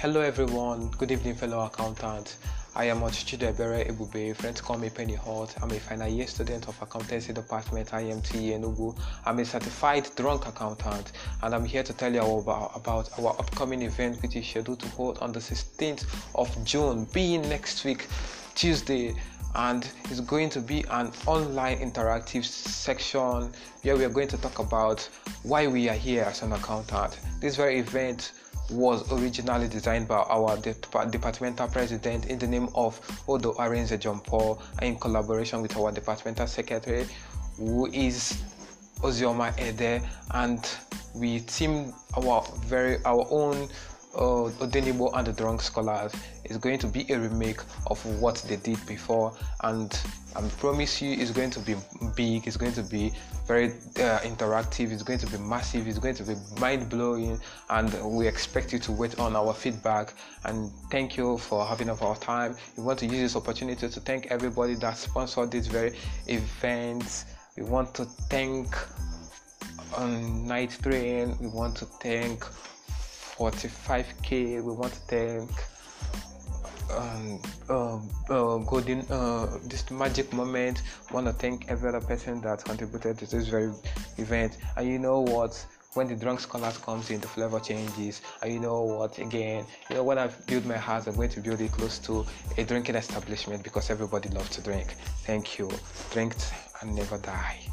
Hello everyone, good evening fellow accountants. I am Ochichido Ebere Ebube, friends call me Penny Hot. I'm a final year student of Accountancy Department IMT Enugu. I'm a certified drunk accountant and I'm here to tell you about, about our upcoming event which is scheduled to hold on the 16th of June, being next week, Tuesday and it's going to be an online interactive section where we are going to talk about why we are here as an accountant. This very event was originally designed by our departmental president in the name of Odo Arinze John Paul in collaboration with our departmental secretary who is Ozioma Ede and we teamed our very our own uh, Odenibo and the Drunk Scholars is going to be a remake of what they did before, and I promise you, it's going to be big. It's going to be very uh, interactive. It's going to be massive. It's going to be mind blowing, and we expect you to wait on our feedback. And thank you for having of our time. We want to use this opportunity to thank everybody that sponsored this very event. We want to thank on night train. We want to thank 45k. We want to thank um, uh, uh, golden uh, this magic moment. We Want to thank every other person that contributed to this very event. And you know what? When the drunk scholars comes in, the flavor changes. And you know what? Again, you know when I build my house, I'm going to build it close to a drinking establishment because everybody loves to drink. Thank you. Drink and never die.